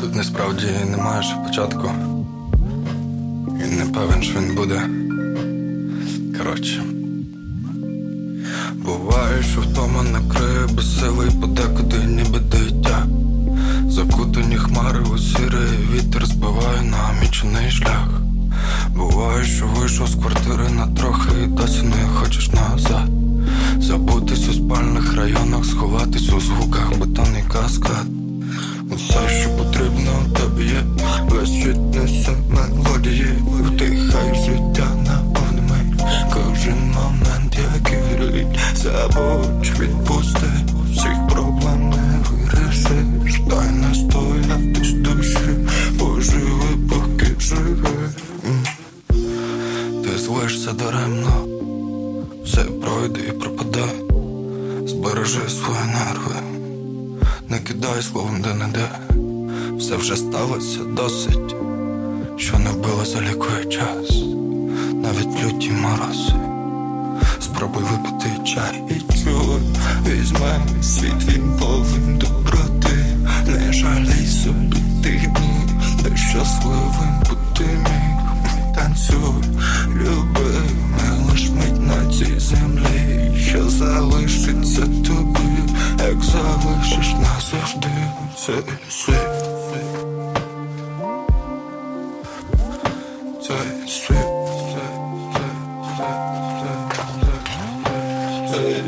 Тут насправді немає ще початку. І не певен, що він буде. Коротше. Буває, що втома накриє безсилий подекуди, ніби дитя. Закутані хмари у сірий вітер збиває намічений шлях. Буває, що вийшов з квартири на трохи і досі не хочеш назад. Забудь, відпусти. Всіх проблем не вирішиш. Дай настоятись душі. Поживи, поки живи. Ти злишся даремно. Все пройде і пропаде. Збережи свої нерви. Не кидай словом де не де. Все вже сталося досить, що не вбило залікує час, навіть люті морози. Спробуй випити чай і чуй, візьме світ він повен доброти, не жалій собі тих днів, де щасливим бути міг. Танцюй, люби, ми лиш мить на цій землі, що залишиться тобі, як залишиш назавжди цей світ.